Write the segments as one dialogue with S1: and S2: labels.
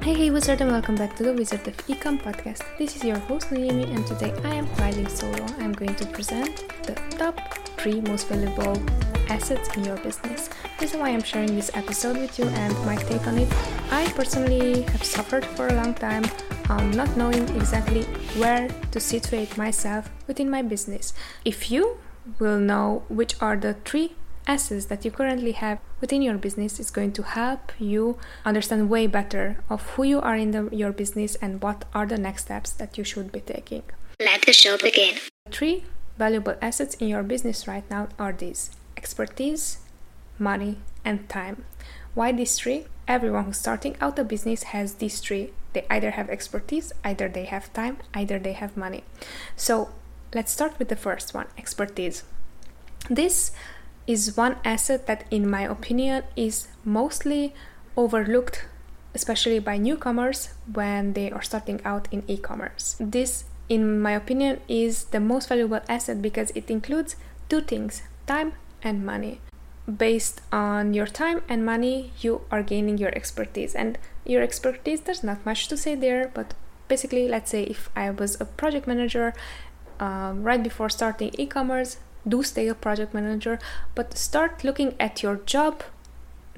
S1: Hey, hey, Wizard, and welcome back to the Wizard of Ecom podcast. This is your host, Naomi, and today I am riding solo. I'm going to present the top three most valuable assets in your business. This is why I'm sharing this episode with you and my take on it. I personally have suffered for a long time um, not knowing exactly where to situate myself within my business. If you will know which are the three assets that you currently have within your business is going to help you understand way better of who you are in the, your business and what are the next steps that you should be taking.
S2: Let the show begin.
S1: Three valuable assets in your business right now are these expertise, money, and time. Why these three? Everyone who's starting out a business has these three. They either have expertise, either they have time, either they have money. So let's start with the first one expertise. This is one asset that, in my opinion, is mostly overlooked, especially by newcomers when they are starting out in e commerce. This, in my opinion, is the most valuable asset because it includes two things time and money. Based on your time and money, you are gaining your expertise, and your expertise, there's not much to say there, but basically, let's say if I was a project manager um, right before starting e commerce, do stay a project manager, but start looking at your job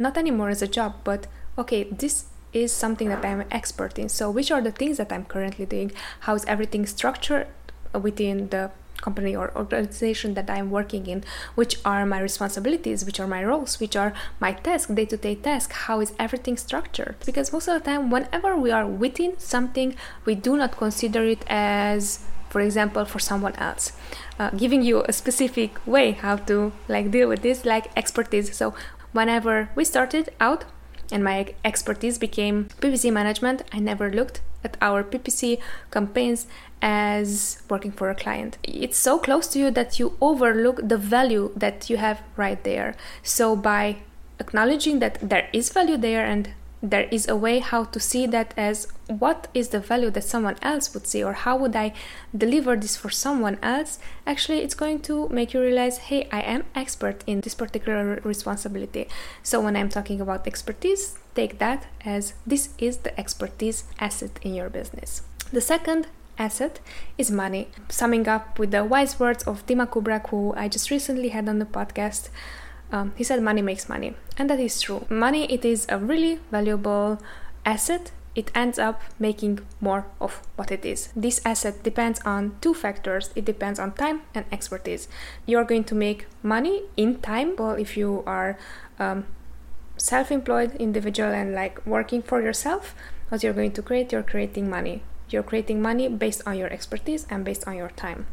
S1: not anymore as a job, but okay, this is something that I'm expert in. So, which are the things that I'm currently doing? How is everything structured within the company or organization that I'm working in? Which are my responsibilities? Which are my roles? Which are my tasks, day to day tasks? How is everything structured? Because most of the time, whenever we are within something, we do not consider it as for example for someone else uh, giving you a specific way how to like deal with this like expertise. So whenever we started out and my expertise became ppc management i never looked at our ppc campaigns as working for a client. It's so close to you that you overlook the value that you have right there. So by acknowledging that there is value there and there is a way how to see that as what is the value that someone else would see or how would i deliver this for someone else? Actually it's going to make you realize hey i am expert in this particular responsibility. So when i'm talking about expertise take that as this is the expertise asset in your business. The second asset is money. Summing up with the wise words of dima kubrak who i just recently had on the podcast um, he said money makes money and that is true money it is a really valuable asset it ends up making more of what it is. This asset depends on two factors. It depends on time and expertise. You're going to make money in time. Well, if you are um, self-employed individual and like working for yourself, what you're going to create, you're creating money. You're creating money based on your expertise and based on your time.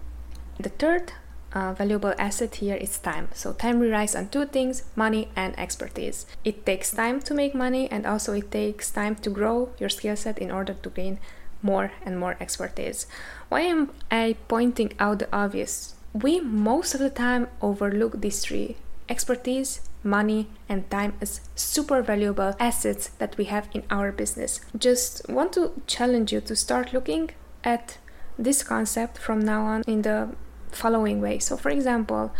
S1: The third uh, valuable asset here is time. So time relies on two things, money and expertise. It takes time to make money and also it takes time to grow your skill set in order to gain more and more expertise. Why am I pointing out the obvious? We most of the time overlook these three expertise, money, and time as super valuable assets that we have in our business. Just want to challenge you to start looking at this concept from now on in the following way. So, for example,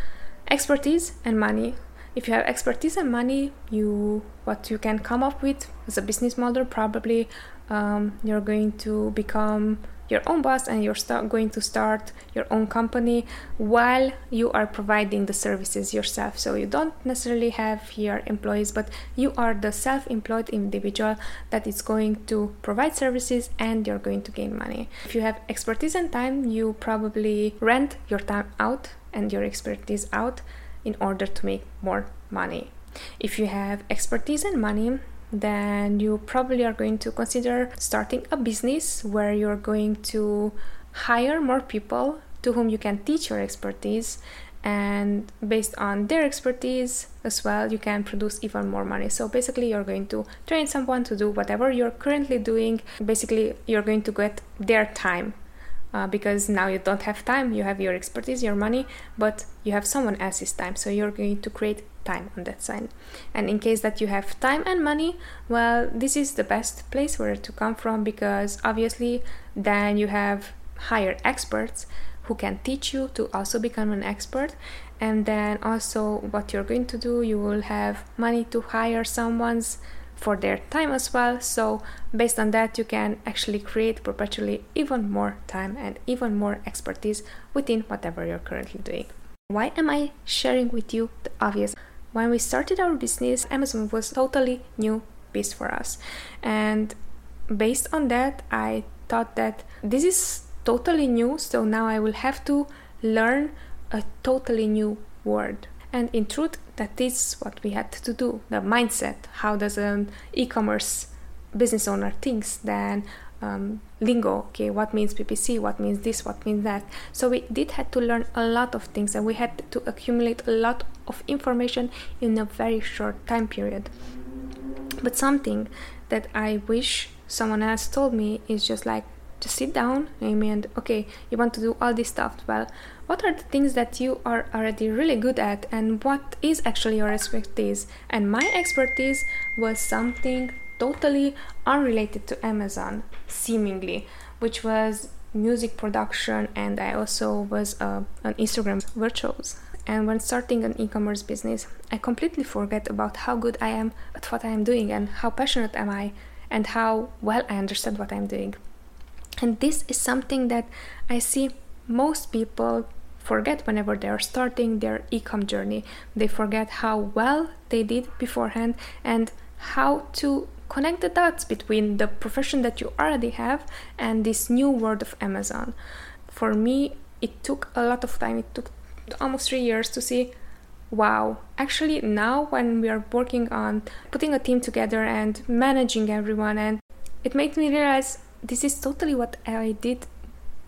S1: expertise and money. If you have expertise and money, you what you can come up with as a business model probably um, you're going to become your own boss and you're start, going to start your own company while you are providing the services yourself. So you don't necessarily have here employees but you are the self-employed individual that is going to provide services and you're going to gain money. If you have expertise and time you probably rent your time out and your expertise out in order to make more money. If you have expertise and money then you probably are going to consider starting a business where you're going to hire more people to whom you can teach your expertise. And based on their expertise as well you can produce even more money. So basically you're going to train someone to do whatever you're currently doing. Basically you're going to get their time uh, because now you don't have time. You have your expertise your money but you have someone else's time. So you're going to create time on that side and in case that you have time and money well this is the best place where to come from because obviously then you have higher experts who can teach you to also become an expert and then also what you're going to do you will have money to hire someone's for their time as well. So, based on that, you can actually create perpetually even more time and even more expertise within whatever you're currently doing. Why am I sharing with you the obvious? When we started our business, Amazon was totally new beast for us. And based on that, I thought that this is totally new, so now I will have to learn a totally new word. And in truth, that is what we had to do the mindset. How does an e commerce business owner thinks? Then um, lingo okay what means ppc what means this what means that. So we did had to learn a lot of things and we had to accumulate a lot of information in a very short time period. But something that i wish someone else told me is just like just sit down amy and okay you want to do all this stuff well what are the things that you are already really good at and what is actually your expertise? And my expertise was something totally unrelated to amazon seemingly which was music production and i also was uh, an instagram virtuoso and when starting an e-commerce business i completely forget about how good i am at what i am doing and how passionate am i and how well i understand what i'm doing and this is something that i see most people forget whenever they are starting their e-com journey. They forget how well they did beforehand and how to connect the dots between the profession that you already have and this new world of Amazon. For me, it took a lot of time. It took almost three years to see wow actually now when we are working on putting a team together and managing everyone and it made me realize this is totally what i did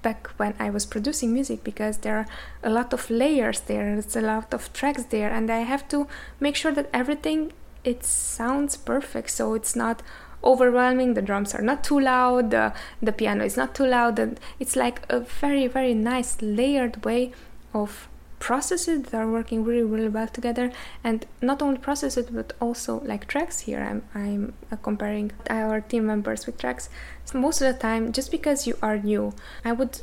S1: back when I was producing music because there are a lot of layers there, there's a lot of tracks there, and I have to make sure that everything it sounds perfect so it's not overwhelming the drums are not too loud the, piano is not too loud and it's like a very very nice layered way of processes that are working really really well together. And not only processes but also like tracks here. I'm, I'm comparing our team members with tracks. So most of the time just because you are new i would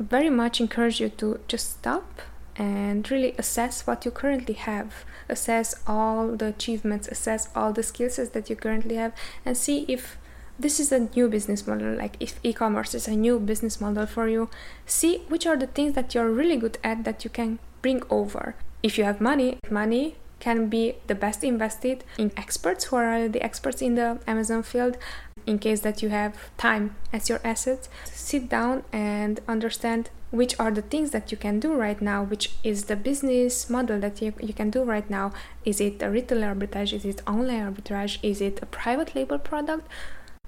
S1: very much encourage you to just stop and really assess what you currently have. Assess all the achievements assess all the skill sets that you currently have and see if this is a new business model like if e-commerce is a new business model for you. See which are the things that you're really good at that you can bring over. If you have money money can be the best invested in experts who are the experts in the amazon field in case that you have time as your asset sit down and understand which are the things that you can do right now which is the business model that you, you can do right now. Is it a retail arbitrage? Is it online arbitrage? Is it a private label product?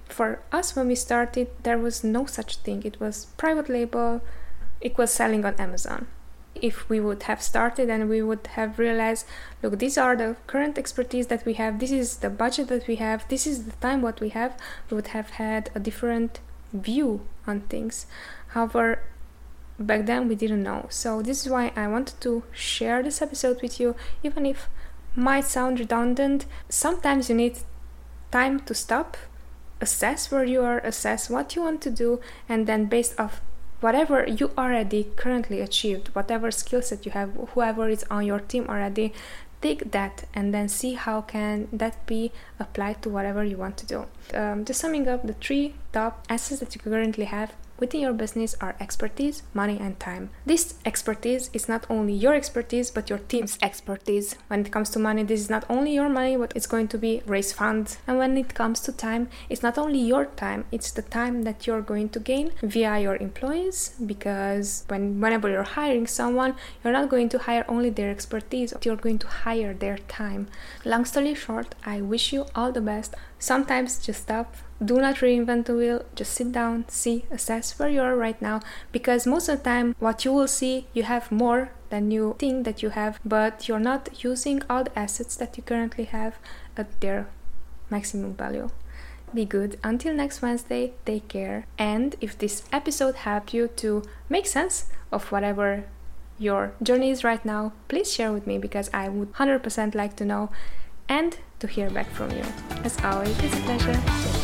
S1: For us when we started there was no such thing. It was private label. Equals selling on amazon if we would have started and we would have realized look these are the current expertise that we have this is the budget that we have this is the time what we have we would have had a different view on things. However back then we didn't know. So this is why i wanted to share this episode with you even if might sound redundant. Sometimes you need time to stop assess where you are, assess what you want to do, and then based off whatever you already currently achieved, whatever skill set you have, whoever is on your team already, take that and then see how can that be applied to whatever you want to do. Um, just summing up the three top assets that you currently have within your business are expertise, money, and time. This expertise is not only your expertise but your team's expertise. When it comes to money, this is not only your money, but it's going to be raise funds. And when it comes to time, it's not only your time, it's the time that you're going to gain via your employees because when whenever you're hiring someone, you're not going to hire only their expertise, you're going to hire their time. Long story short, I wish you all the best. Sometimes just stop do not reinvent the wheel. Just sit down see assess where you are right now. Because most of the time what you will see you have more than you think that you have but you're not using all the assets that you currently have at their maximum value. Be good. Until next wednesday take care. And if this episode helped you to make sense of whatever your journey is right now please share with me because i would 100% like to know and to hear back from you. As always it's a pleasure.